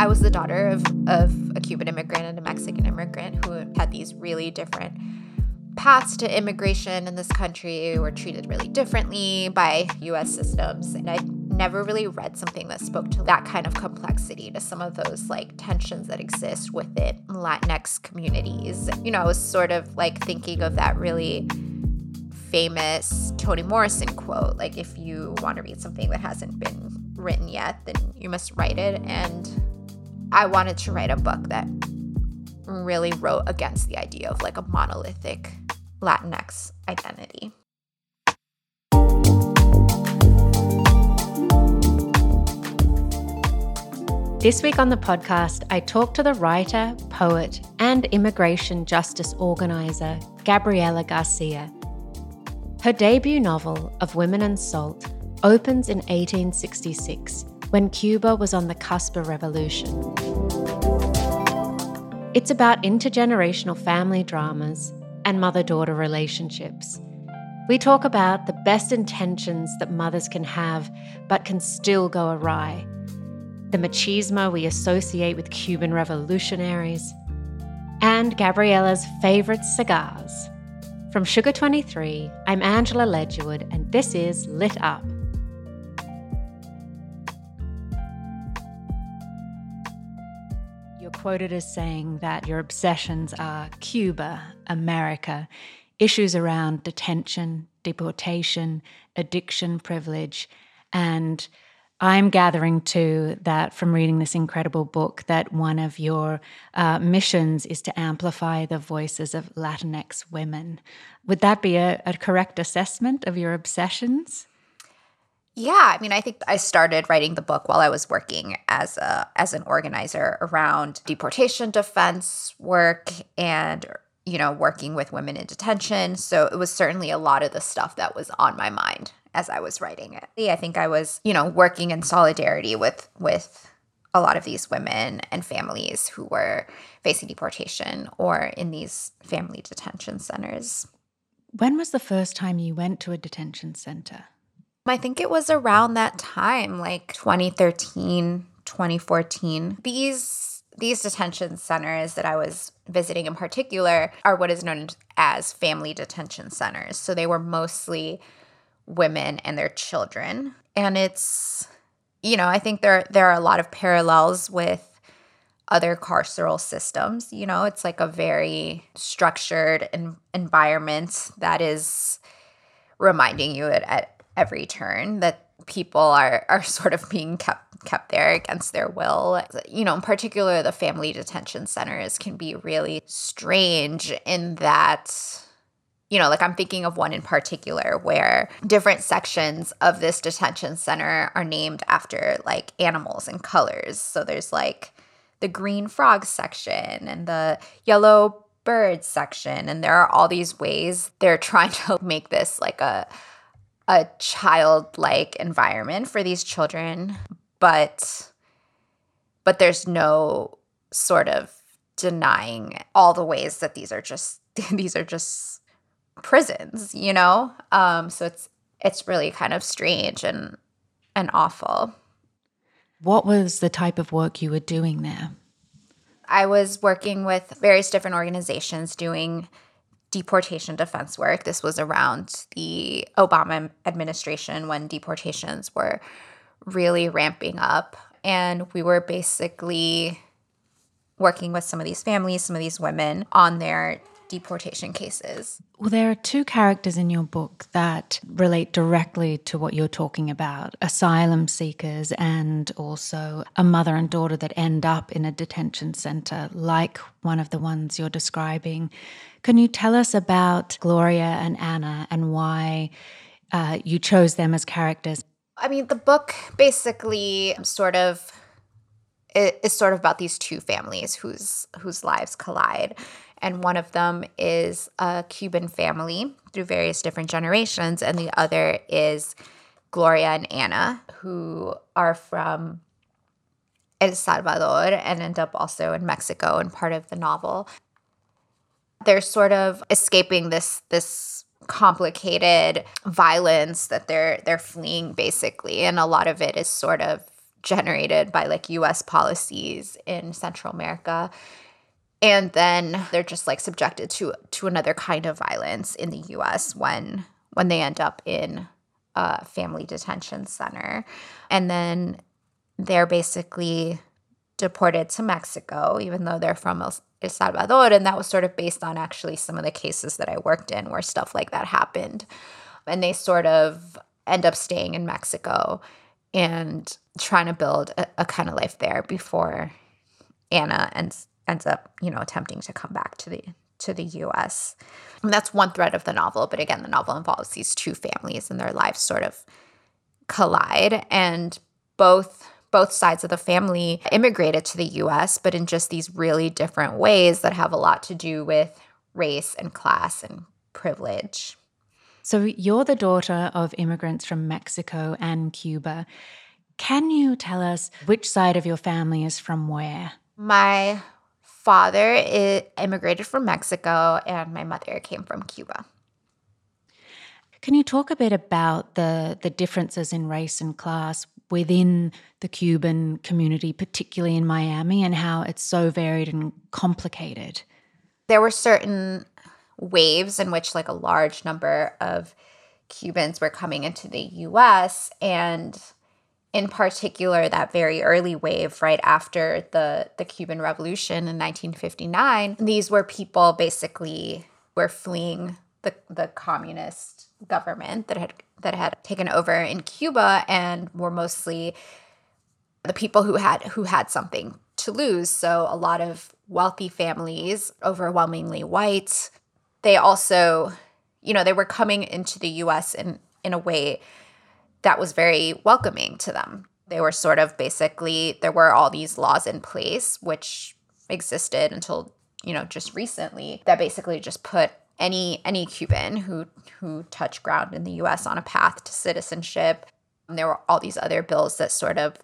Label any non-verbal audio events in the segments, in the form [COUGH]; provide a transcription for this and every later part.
I was the daughter of, of a Cuban immigrant and a Mexican immigrant who had these really different paths to immigration in this country were treated really differently by US systems. And I never really read something that spoke to that kind of complexity, to some of those like tensions that exist within Latinx communities. You know, I was sort of like thinking of that really famous Toni Morrison quote like, if you want to read something that hasn't been written yet, then you must write it. And I wanted to write a book that really wrote against the idea of like a monolithic Latinx identity. This week on the podcast, I talked to the writer, poet, and immigration justice organizer, Gabriela Garcia. Her debut novel, Of Women and Salt, opens in 1866 when Cuba was on the cusp of revolution. It's about intergenerational family dramas and mother daughter relationships. We talk about the best intentions that mothers can have but can still go awry the machismo we associate with Cuban revolutionaries, and Gabriela's favorite cigars. From Sugar 23, I'm Angela Ledgerwood, and this is Lit Up. Quoted as saying that your obsessions are Cuba, America, issues around detention, deportation, addiction, privilege, and I'm gathering too that from reading this incredible book that one of your uh, missions is to amplify the voices of Latinx women. Would that be a, a correct assessment of your obsessions? Yeah, I mean, I think I started writing the book while I was working as a as an organizer around deportation defense work and you know working with women in detention. So it was certainly a lot of the stuff that was on my mind as I was writing it. I think I was, you know, working in solidarity with with a lot of these women and families who were facing deportation or in these family detention centers. When was the first time you went to a detention center? I think it was around that time, like 2013, 2014. These these detention centers that I was visiting in particular are what is known as family detention centers. So they were mostly women and their children. And it's, you know, I think there there are a lot of parallels with other carceral systems. You know, it's like a very structured en- environment that is reminding you at, at every turn that people are are [LAUGHS] sort of being kept kept there against their will. You know, in particular the family detention centers can be really strange in that you know, like I'm thinking of one in particular where different sections of this detention center are named after like animals and colors. So there's like the green frog section and the yellow bird section and there are all these ways they're [LAUGHS] trying to make this like a a childlike environment for these children, but but there's no sort of denying all the ways that these are just [LAUGHS] these are just prisons, you know? Um, so it's it's really kind of strange and and awful. What was the type of work you were doing there? I was working with various different organizations doing deportation defense work. This was around the Obama administration when deportations were really ramping up. And we were basically working with some of these families, some of these women on their deportation cases. Well, there are two characters in your book that relate directly to what you're talking about asylum seekers and also a mother and daughter that end up in a detention center, like one of the ones you're describing. Can you tell us about Gloria and Anna and why uh, you chose them as characters? I mean, the book basically sort of is sort of about these two families whose whose lives collide and one of them is a Cuban family through various different generations, and the other is Gloria and Anna, who are from El Salvador and end up also in Mexico and part of the novel. They're sort of escaping this this complicated violence that they're they're fleeing basically and a lot of it is sort of generated by like US policies in Central America. And then they're just like subjected to to another kind of violence in the US when when they end up in a family detention center. And then they're basically deported to Mexico, even though they're from El Salvador. And that was sort of based on actually some of the cases that I worked in where stuff like that happened. And they sort of end up staying in Mexico and trying to build a, a kind of life there before Anna ends ends up, you know, attempting to come back to the to the US. And that's one thread of the novel, but again, the novel involves these two families and their lives sort of collide and both both sides of the family immigrated to the US, but in just these really different ways that have a lot to do with race and class and privilege. So, you're the daughter of immigrants from Mexico and Cuba. Can you tell us which side of your family is from where? My father immigrated from Mexico, and my mother came from Cuba. Can you talk a bit about the, the differences in race and class within the Cuban community, particularly in Miami, and how it's so varied and complicated? There were certain waves in which like a large number of Cubans were coming into the US and in particular that very early wave right after the the Cuban Revolution in 1959 these were people basically were fleeing the the communist government that had that had taken over in Cuba and were mostly the people who had who had something to lose so a lot of wealthy families overwhelmingly white they also, you know, they were coming into the US in, in a way that was very welcoming to them. They were sort of basically, there were all these laws in place, which existed until, you know, just recently, that basically just put any any Cuban who who touched ground in the US on a path to citizenship. And there were all these other bills that sort of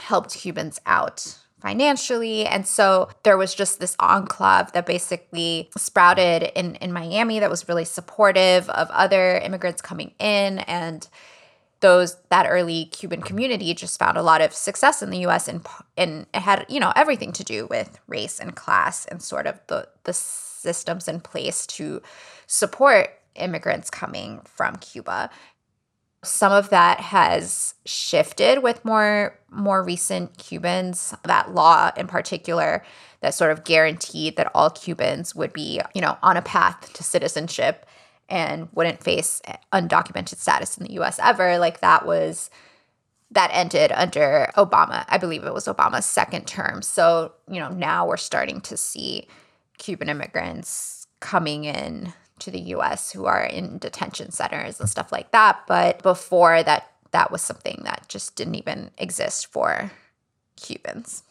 helped Cubans out financially. And so there was just this enclave that basically sprouted in, in Miami that was really supportive of other immigrants coming in and those that early Cuban community just found a lot of success in the US and and it had you know everything to do with race and class and sort of the the systems in place to support immigrants coming from Cuba some of that has shifted with more more recent Cubans. That law in particular that sort of guaranteed that all Cubans would be, you know, on a path to citizenship and wouldn't face undocumented status in the US ever. Like that was that ended under Obama. I believe it was Obama's second term. So, you know, now we're starting to see Cuban immigrants coming in to the US who are in detention centers and stuff like that. But before that, that was something that just didn't even exist for Cubans.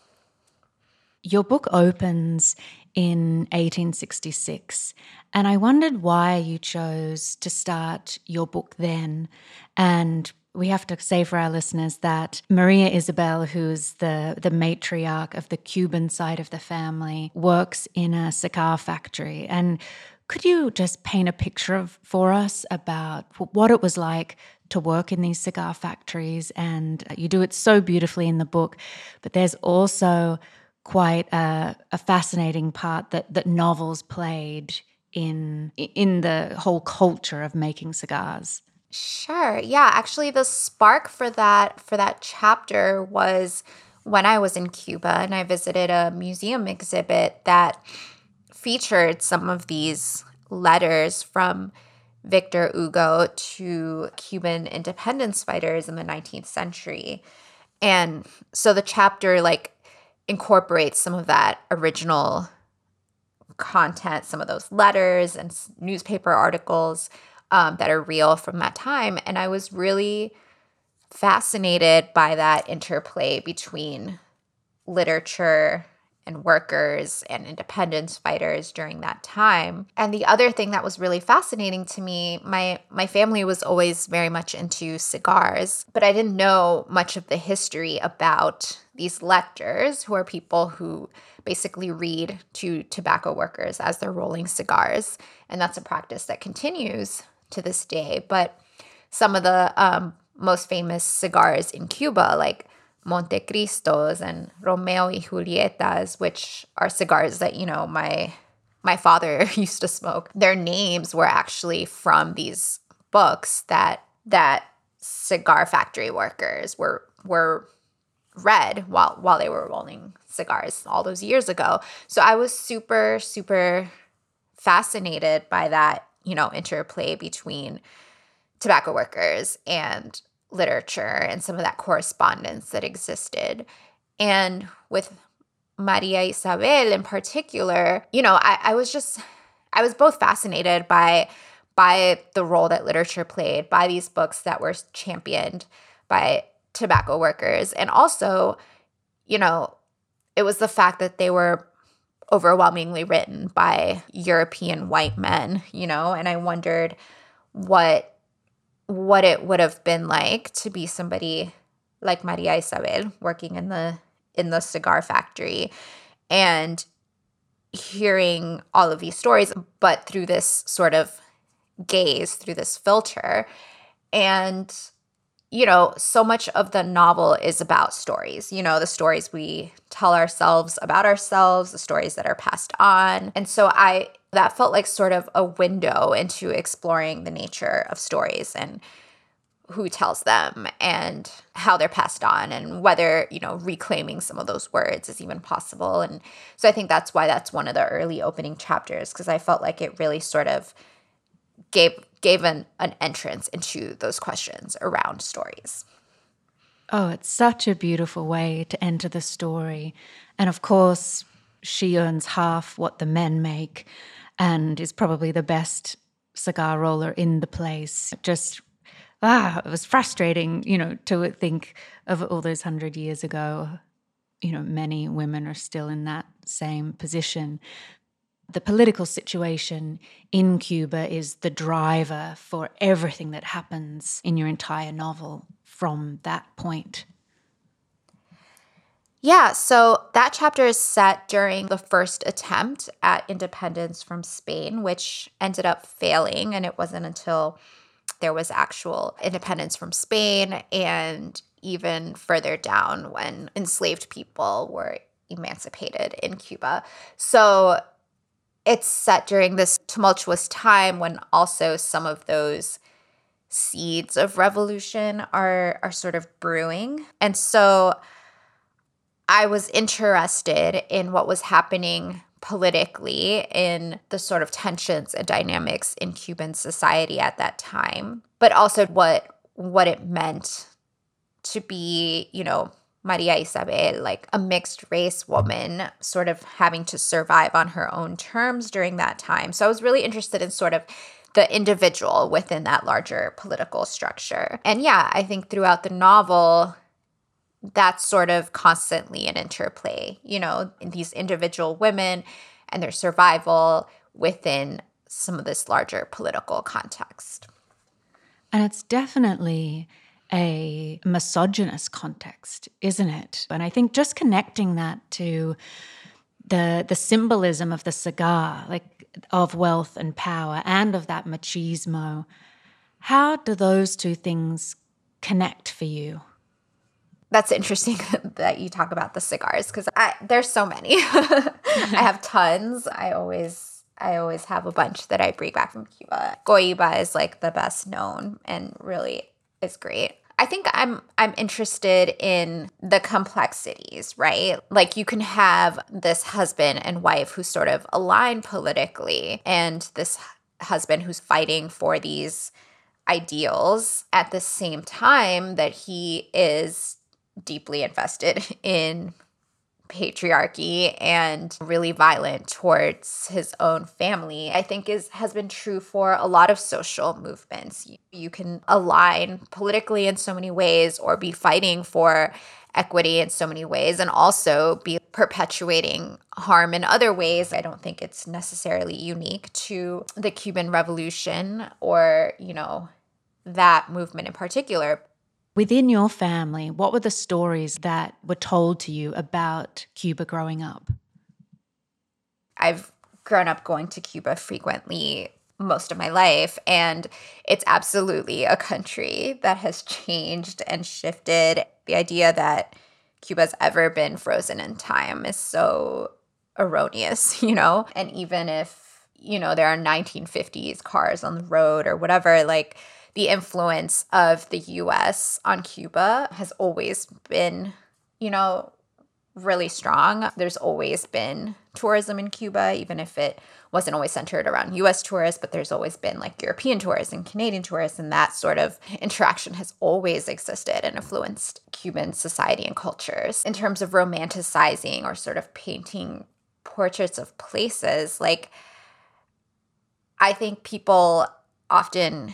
Your book opens in 1866, and I wondered why you chose to start your book then. And we have to say for our listeners that Maria Isabel, who's the, the matriarch of the Cuban side of the family, works in a cigar factory. And could you just paint a picture of, for us about what it was like to work in these cigar factories? And uh, you do it so beautifully in the book, but there's also quite a, a fascinating part that, that novels played in in the whole culture of making cigars. Sure. Yeah, actually the spark for that for that chapter was when I was in Cuba and I visited a museum exhibit that featured some of these letters from Victor Hugo to Cuban independence fighters in the 19th century. And so the chapter like incorporates some of that original content, some of those letters and newspaper articles um, that are real from that time. And I was really fascinated by that interplay between literature and workers and independence fighters during that time. And the other thing that was really fascinating to me, my my family was always very much into cigars, but I didn't know much of the history about these lectors who are people who basically read to tobacco workers as they're rolling cigars. And that's a practice that continues to this day. But some of the um, most famous cigars in Cuba, like Montecristos and Romeo y Julietas, which are cigars that, you know, my my father [LAUGHS] used to smoke. Their names were actually from these books that that cigar factory workers were were read while while they were rolling cigars all those years ago. So I was super super fascinated by that, you know, interplay between tobacco workers and literature and some of that correspondence that existed. And with Maria Isabel in particular, you know, I, I was just I was both fascinated by by the role that literature played, by these books that were championed by tobacco workers, and also, you know, it was the fact that they were overwhelmingly written by European white men, you know, and I wondered what what it would have been like to be somebody like Maria Isabel working in the in the cigar factory and hearing all of these stories but through this sort of gaze through this filter. And you know so much of the novel is about stories you know the stories we tell ourselves about ourselves the stories that are passed on. And so i that felt like sort of a window into exploring the nature of stories and who tells them and how they're passed on and whether you know reclaiming some of those words is even possible. And so i think that's why that's one of the early opening chapters because i felt like it really sort of gave gave an, an entrance into those questions around stories oh it's such a beautiful way to enter the story and of course she earns half what the men make and is probably the best cigar roller in the place. Just ah, it was frustrating, you know, to think of all those hundred years ago. You know, many women are still in that same position. The political situation in Cuba is the driver for everything that happens in your entire novel from that point. Yeah, so that chapter is set during the first attempt at independence from Spain, which ended up failing. And it wasn't until there was actual independence from Spain and even further down when enslaved people were emancipated in Cuba. So it's set during this tumultuous time when also some of those seeds of revolution are are sort of brewing. And so I was interested in what was happening politically in the sort of tensions and dynamics in Cuban society at that time, but also what what it meant to be, you know, Maria Isabel, like a mixed race woman, sort of having to survive on her own terms during that time. So I was really interested in sort of the individual within that larger political structure. And yeah, I think throughout the novel, that's sort of constantly an interplay, you know, in these individual women and their survival within some of this larger political context. And it's definitely a misogynist context, isn't it? And I think just connecting that to the the symbolism of the cigar, like of wealth and power and of that machismo, how do those two things connect for you? that's interesting [LAUGHS] that you talk about the cigars because there's so many. [LAUGHS] I have [LAUGHS] tons. I always I always have a bunch that I bring back from Cuba. Cohiba is like the best known and really is great. I think I'm I'm interested in the complexities, right? Like you can have this husband and wife who sort of align politically and this husband who's fighting for these ideals at the same time that he is deeply invested [LAUGHS] in patriarchy and really violent towards his own family i think is has been true for a lot of social movements. You, you, can align politically in so many ways or be fighting for equity in so many ways and also be perpetuating harm in other ways. I don't think it's necessarily unique to the cuban revolution or you know that movement in particular Within your family, what were the stories that were told to you about Cuba growing up? I've grown up going to Cuba frequently most of my life. And it's absolutely a country that has changed and shifted. The idea that Cuba's ever been frozen in time is so erroneous, [LAUGHS] you know? And even if, you know, there are 1950s cars on the road or whatever, like the influence of the US on Cuba has always been, you know, really strong. There's always been tourism in Cuba, even if it wasn't always centered around US tourists, but there's always been like European tourists and Canadian tourists, and that sort of interaction has always existed and influenced Cuban society and cultures. In terms of romanticizing or sort of painting portraits of places, like I think people often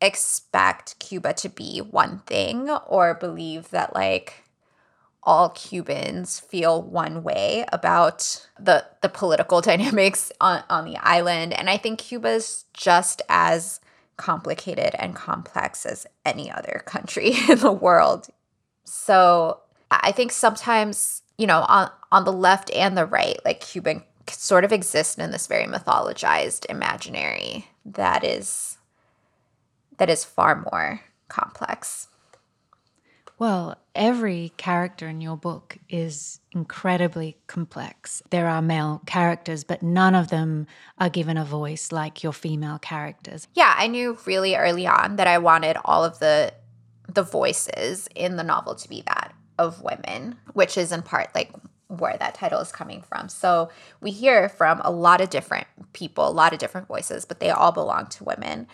expect Cuba to be one thing or believe that like all Cubans feel one way about the the political [LAUGHS] dynamics on, on the island. And I think Cuba's just as complicated and complex as any other country [LAUGHS] in the world. So I think sometimes, you know, on on the left and the right, like Cuban sort of exist in this very mythologized imaginary that is that is far more complex. Well, every character in your book is incredibly complex. There are male characters, but none of them are given a voice like your female characters. Yeah, I knew really early on that I wanted all of the the voices in the novel to be that of women, which is in part like where that title is coming from. So we hear from a lot of different people, a lot of different voices, but they all belong to women.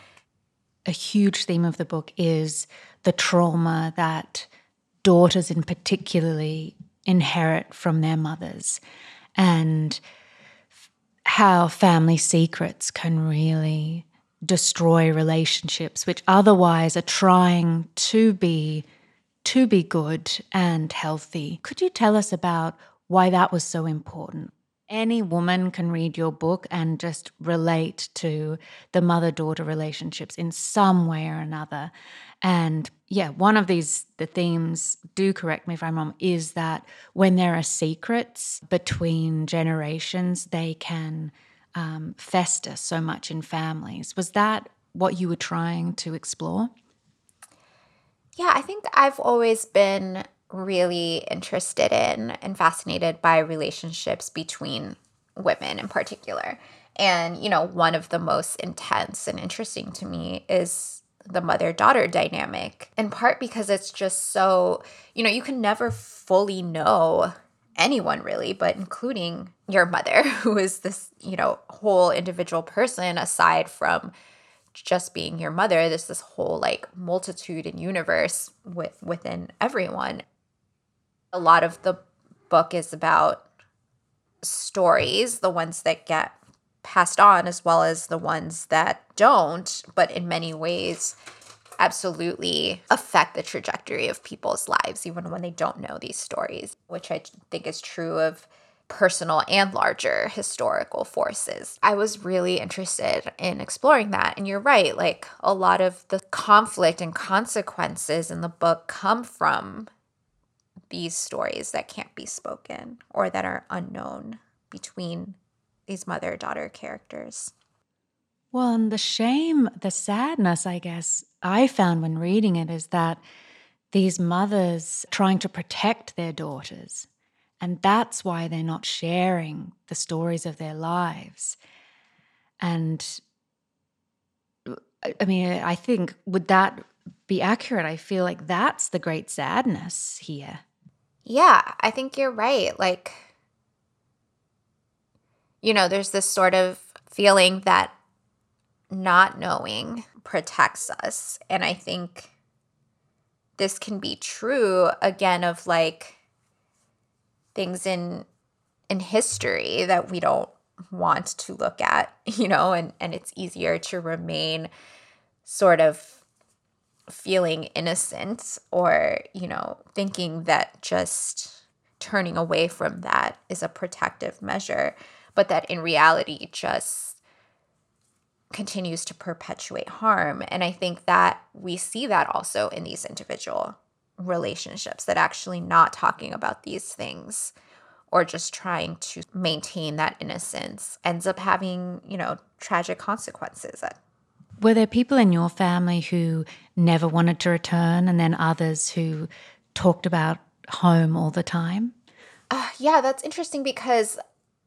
A huge theme of the book is the trauma that daughters in particularly inherit from their mothers and how family secrets can really destroy relationships which otherwise are trying to be to be good and healthy. Could you tell us about why that was so important? Any woman can read your book and just relate to the mother daughter relationships in some way or another. And yeah, one of these, the themes, do correct me if I'm wrong, is that when there are secrets between generations, they can um, fester so much in families. Was that what you were trying to explore? Yeah, I think I've always been really interested in and fascinated by relationships between women in particular. And, you know, one of the most intense and interesting to me is the mother daughter dynamic, in part because it's just so, you know, you can never fully know anyone really, but including your mother, [LAUGHS] who is this, you know, whole individual person aside from just being your mother there's this whole like multitude and universe with within everyone a lot of the book is about stories, the ones that get passed on as well as the ones that don't, but in many ways absolutely affect the trajectory of people's lives, even when they don't know these stories, which I think is true of personal and larger historical forces. I was really interested in exploring that. And you're right, like a lot of the conflict and consequences in the book come from these stories that can't be spoken or that are unknown between these mother daughter characters. Well, and the shame, the sadness, I guess, I found when reading it is that these mothers trying to protect their daughters. And that's why they're not sharing the stories of their lives. And I mean, I think, would that be accurate? I feel like that's the great sadness here. Yeah, I think you're right. Like, you know, there's this sort of feeling that not knowing protects us. And I think this can be true again of like things in in history that we don't want to look at, [LAUGHS] you know, and and it's easier to remain sort of feeling innocent or, you know, thinking that just turning away from that is a protective measure, but that in reality just continues to perpetuate harm. And I think that we see that also in these individual relationships, that actually not talking about these things or just trying to maintain that innocence ends up having, you know, tragic consequences were there people in your family who never wanted to return, and then others who talked about home all the time? Uh, yeah, that's interesting because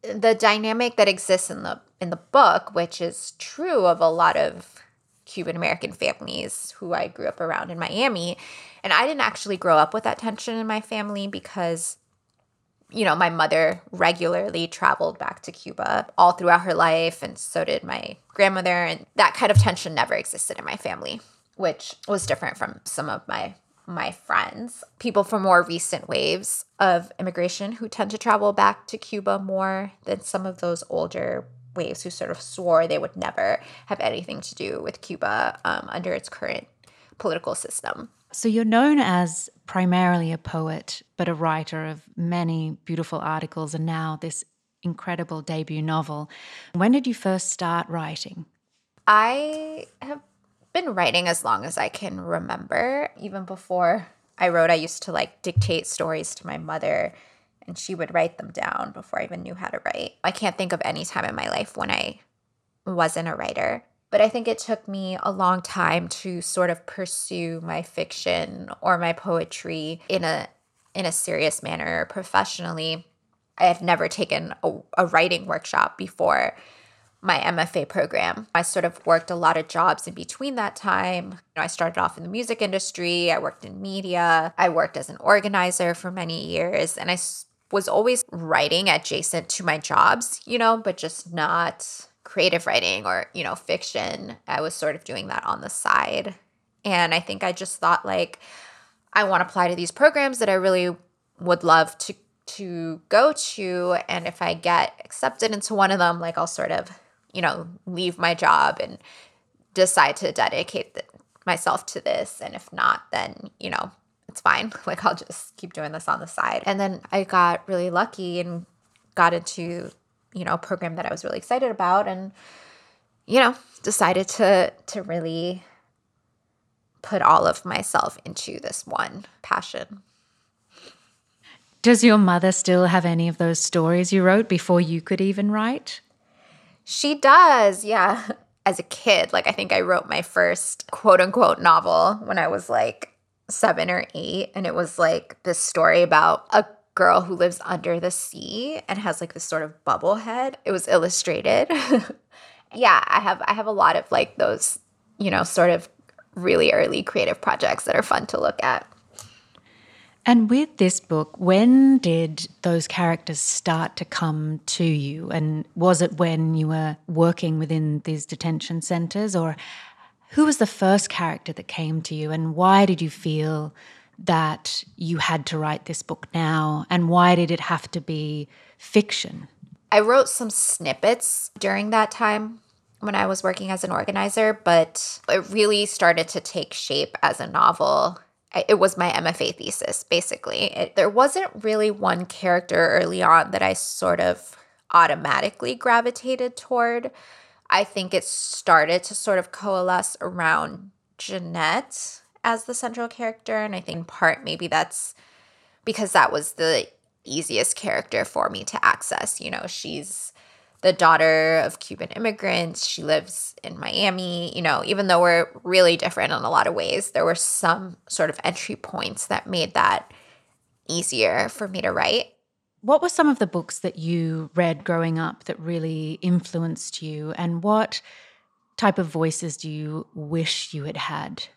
the dynamic that exists in the in the book, which is true of a lot of Cuban American families who I grew up around in Miami, and I didn't actually grow up with that tension in my family because you know, my mother regularly traveled back to Cuba all throughout her life, and so did my grandmother. And that kind of tension never existed in my family, which was different from some of my my friends, people from more recent waves of immigration who tend to travel back to Cuba more than some of those older waves who sort of swore they would never have anything to do with Cuba um, under its current political system. So you're known as primarily a poet, but a writer of many beautiful articles and now this incredible debut novel. When did you first start writing? I have been writing as long as I can remember. Even before I wrote, I used to like dictate stories to my mother and she would write them down before I even knew how to write. I can't think of any time in my life when I wasn't a writer. But I think it took me a long time to sort of pursue my fiction or my poetry in a in a serious manner professionally. I had never taken a, a writing workshop before my MFA program. I sort of worked a lot of jobs in between that time. You know, I started off in the music industry, I worked in media, I worked as an organizer for many years, and I was always writing adjacent to my jobs, you know, but just not creative writing or, you know, fiction. I was sort of doing that on the side. And I think I just thought like I want to apply to these programs that I really would love to to go to and if I get accepted into one of them like I'll sort of you know, leave my job and decide to dedicate the, myself to this. And if not, then, you know, it's fine. [LAUGHS] Like I'll just keep doing this on the side. And then I got really lucky and got into, you know, a program that I was really excited about and, you know, decided to to really put all of myself into this one passion. Does your mother still have any of those stories you wrote before you could even write? She does, yeah. [LAUGHS] As a kid, like I think I wrote my first quote unquote novel when I was like seven or eight. And it was like this story about a girl who lives under the sea and has like this sort of bubble head. It was illustrated. [LAUGHS] yeah, I have I have a lot of like those, you know, sort of really early creative projects that are fun to look at. And with this book, when did those characters start to come to you? And was it when you were working within these detention centers? Or who was the first character that came to you? And why did you feel that you had to write this book now? And why did it have to be fiction? I wrote some snippets during that time when I was working as an organizer, but it really started to take shape as a novel it was my MFA thesis, basically. It, there wasn't really one character early on that I sort of automatically gravitated toward. I think it started to sort of coalesce around Jeanette as the central character. And I think in part maybe that's because that was the easiest character for me to access. You know, she's the daughter of Cuban immigrants. She lives in Miami. You know, even though we're really different in a lot of ways, there were some sort of entry points that made that easier for me to write. What were some of the books that you read growing up that really influenced you? And what type of voices do you wish you had had?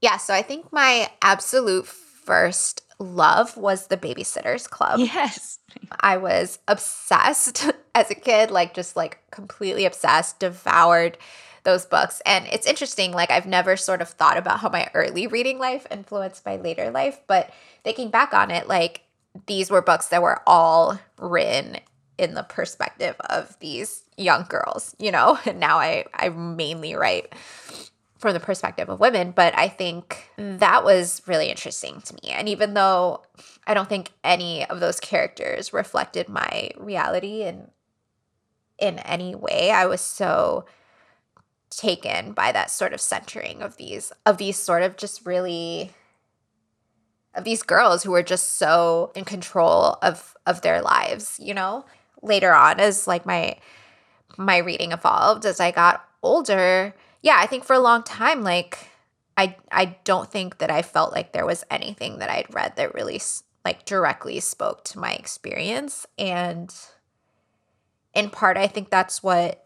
Yeah, so I think my absolute first love was the Babysitters Club. Yes. I was obsessed [LAUGHS] as a kid, like just like completely obsessed, devoured those books. And it's interesting, like I've never sort of thought about how my early reading life influenced my later life, but thinking back on it, like these were books that were all written in the perspective of these young girls, you know, [LAUGHS] and now I I mainly write from the perspective of women, but I think mm. that was really interesting to me. And even though I don't think any of those characters reflected my reality in in any way, I was so taken by that sort of centering of these of these sort of just really of these girls who were just so in control of of their lives, you know? Later on as like my my reading evolved as I got older, yeah, I think for a long time, like I I don't think that I felt like there was anything that I'd read that really like directly spoke to my experience and in part I think that's what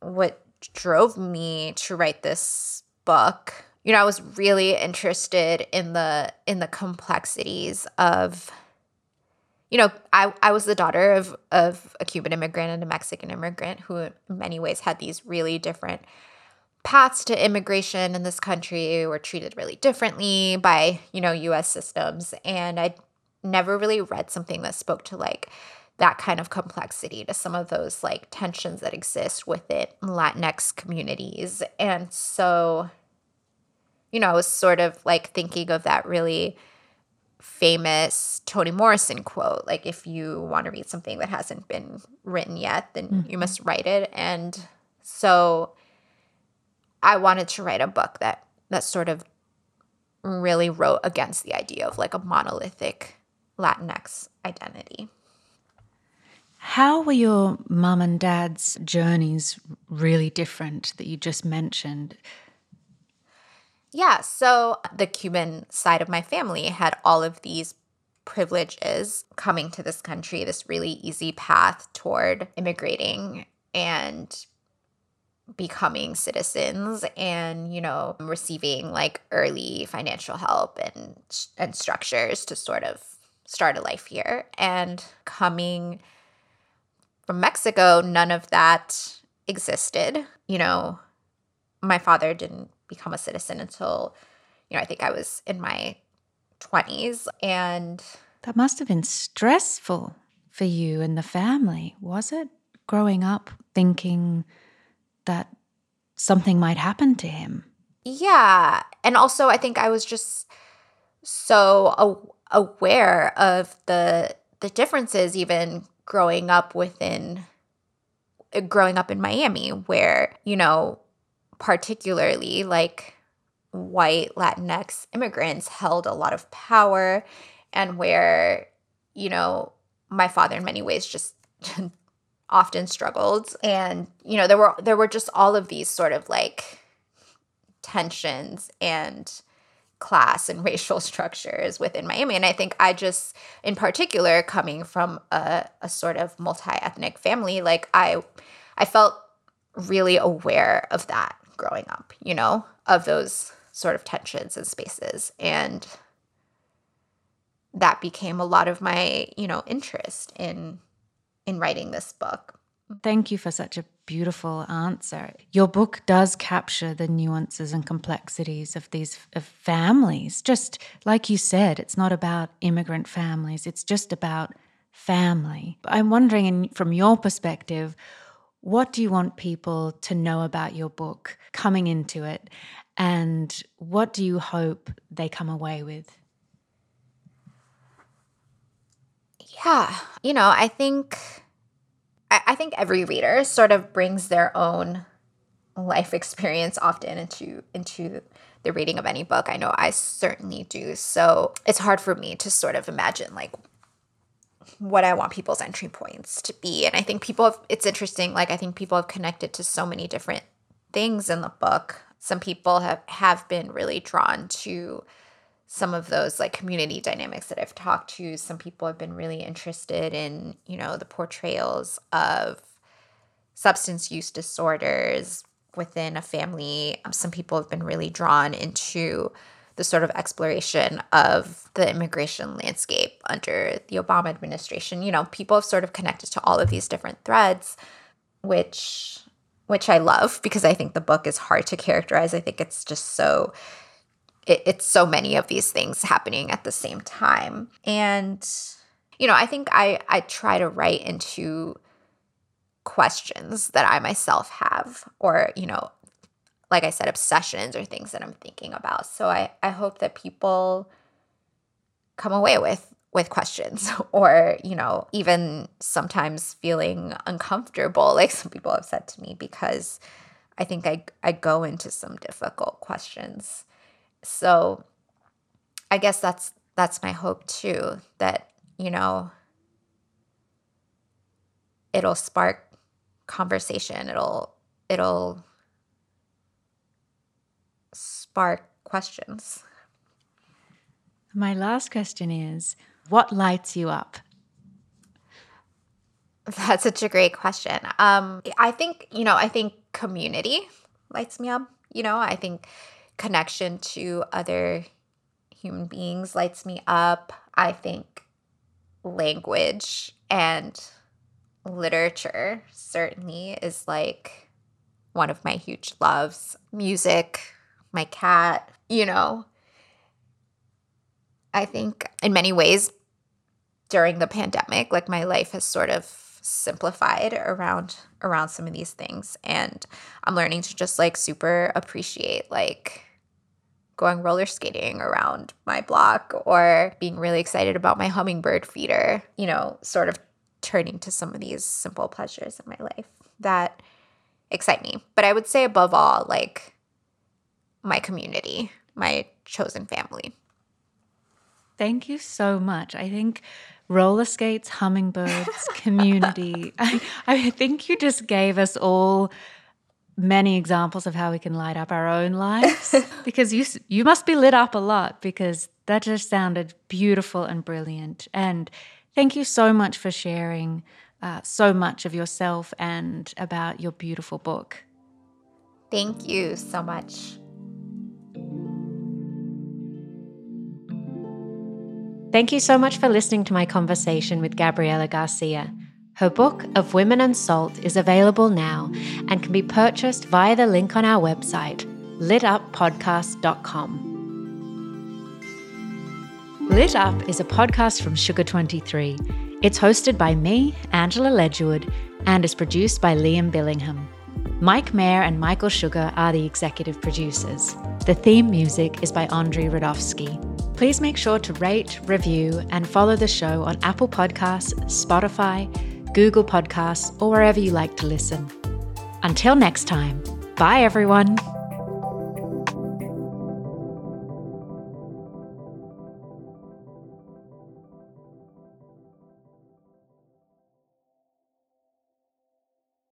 what drove me to write this book. You know, I was really interested in the in the complexities of you know, I, I was the daughter of, of a Cuban immigrant and a Mexican immigrant who, in many ways, had these really different paths to immigration in this country were treated really differently by, you know, US systems. And I never really read something that spoke to like that kind of complexity to some of those like tensions that exist within Latinx communities. And so, you know, I was sort of like thinking of that really famous Toni Morrison quote like, if you want to read something that hasn't been written yet, then mm-hmm. you must write it. And so I wanted to write a book that that sort of really wrote against the idea of like a monolithic Latinx identity. How were your mum and dad's journeys really different that you just mentioned? Yeah, so the Cuban side of my family had all of these privileges coming to this country, this really easy path toward immigrating and becoming citizens and you know receiving like early financial help and and structures to sort of start a life here. And coming from Mexico none of that existed. You know my father didn't become a citizen until you know I think I was in my 20s and that must have been stressful for you and the family was it? Growing up thinking that something might happen to him. Yeah. And also, I think I was just so aware of the the differences even growing up within growing up in Miami where you know particularly like white latinx immigrants held a lot of power and where you know my father in many ways just [LAUGHS] often struggled. And you know there were there were just all of these sort of like tensions and class and [LAUGHS] racial structures within Miami. And I think I just in particular coming from a, a sort of multi-ethnic family like I I felt really aware of that growing up you know of those sort of tensions and spaces. And that became a lot of my you know interest in in writing this book. Thank you for such a beautiful answer. Your book does capture the nuances and complexities of these of families. Just like you said, it's not about immigrant families, it's just about family. I'm wondering, in, from your perspective, what do you want people to know about your book coming into it? And what do you hope they come away with? Yeah, you know, I think I, I think every reader sort of brings their own life [LAUGHS] experience often into into the reading of any book. I know I certainly do. So it's hard for me to sort of imagine like what I want people's entry points to be. And I think people have, it's interesting, like I think people have connected to so many different things in the book. Some people have have been really drawn to some of those like community dynamics that I've talked to, some people have been really interested in, you know, the portrayals of substance use disorders within a family. Um, some people have been really drawn into the sort of exploration of the immigration landscape under the Obama administration. You know, people have sort of connected to all of these different threads, which which I love because I think the book is hard to characterize. I think it's just so it, it's so many of these things happening at the same time. And, you know, I think I, I try to write into questions that I myself have, or, you know, like I said, obsessions or things that I'm thinking about. So I, I hope that people come away with with questions [LAUGHS] or you know even sometimes feeling uncomfortable like some people have said to me because i think i i go into some difficult questions so I guess that's that's my hope too that you know it'll spark conversation it'll it'll spark questions my last question is What lights you up? That's such a great question. Um, I think, you know, I think community lights me up. You know, I think connection to other human beings lights me up. I think language and literature certainly is like one of my huge loves. Music, my cat, you know. I think in many ways during the pandemic, like my life has sort of simplified around around some of these things and I'm learning to just like super appreciate like going roller skating around my block or being really excited about my hummingbird feeder, you know, sort of turning to some of these simple pleasures in my life that excite me. But I would say above all, like my community, my chosen family. Thank you so much. I think roller skates, hummingbirds, community. [LAUGHS] I, I think you just gave us all many examples of how we can light up our own lives [LAUGHS] because you you must be lit up a lot because that just sounded beautiful and brilliant. And thank you so much for sharing uh, so much of yourself and about your beautiful book. Thank you so much. Thank you so much for listening to my conversation with Gabriela Garcia. Her book, Of Women and Salt, is available now and can be purchased via the link on our website, lituppodcast.com. Lit Up is a podcast from Sugar 23. It's hosted by me, Angela Ledgewood, and is produced by Liam Billingham. Mike Mayer and Michael Sugar are the executive producers. The theme music is by Andre Radovsky. Please make sure to rate, review, and follow the show on Apple Podcasts, Spotify, Google Podcasts, or wherever you like to listen. Until next time, bye everyone.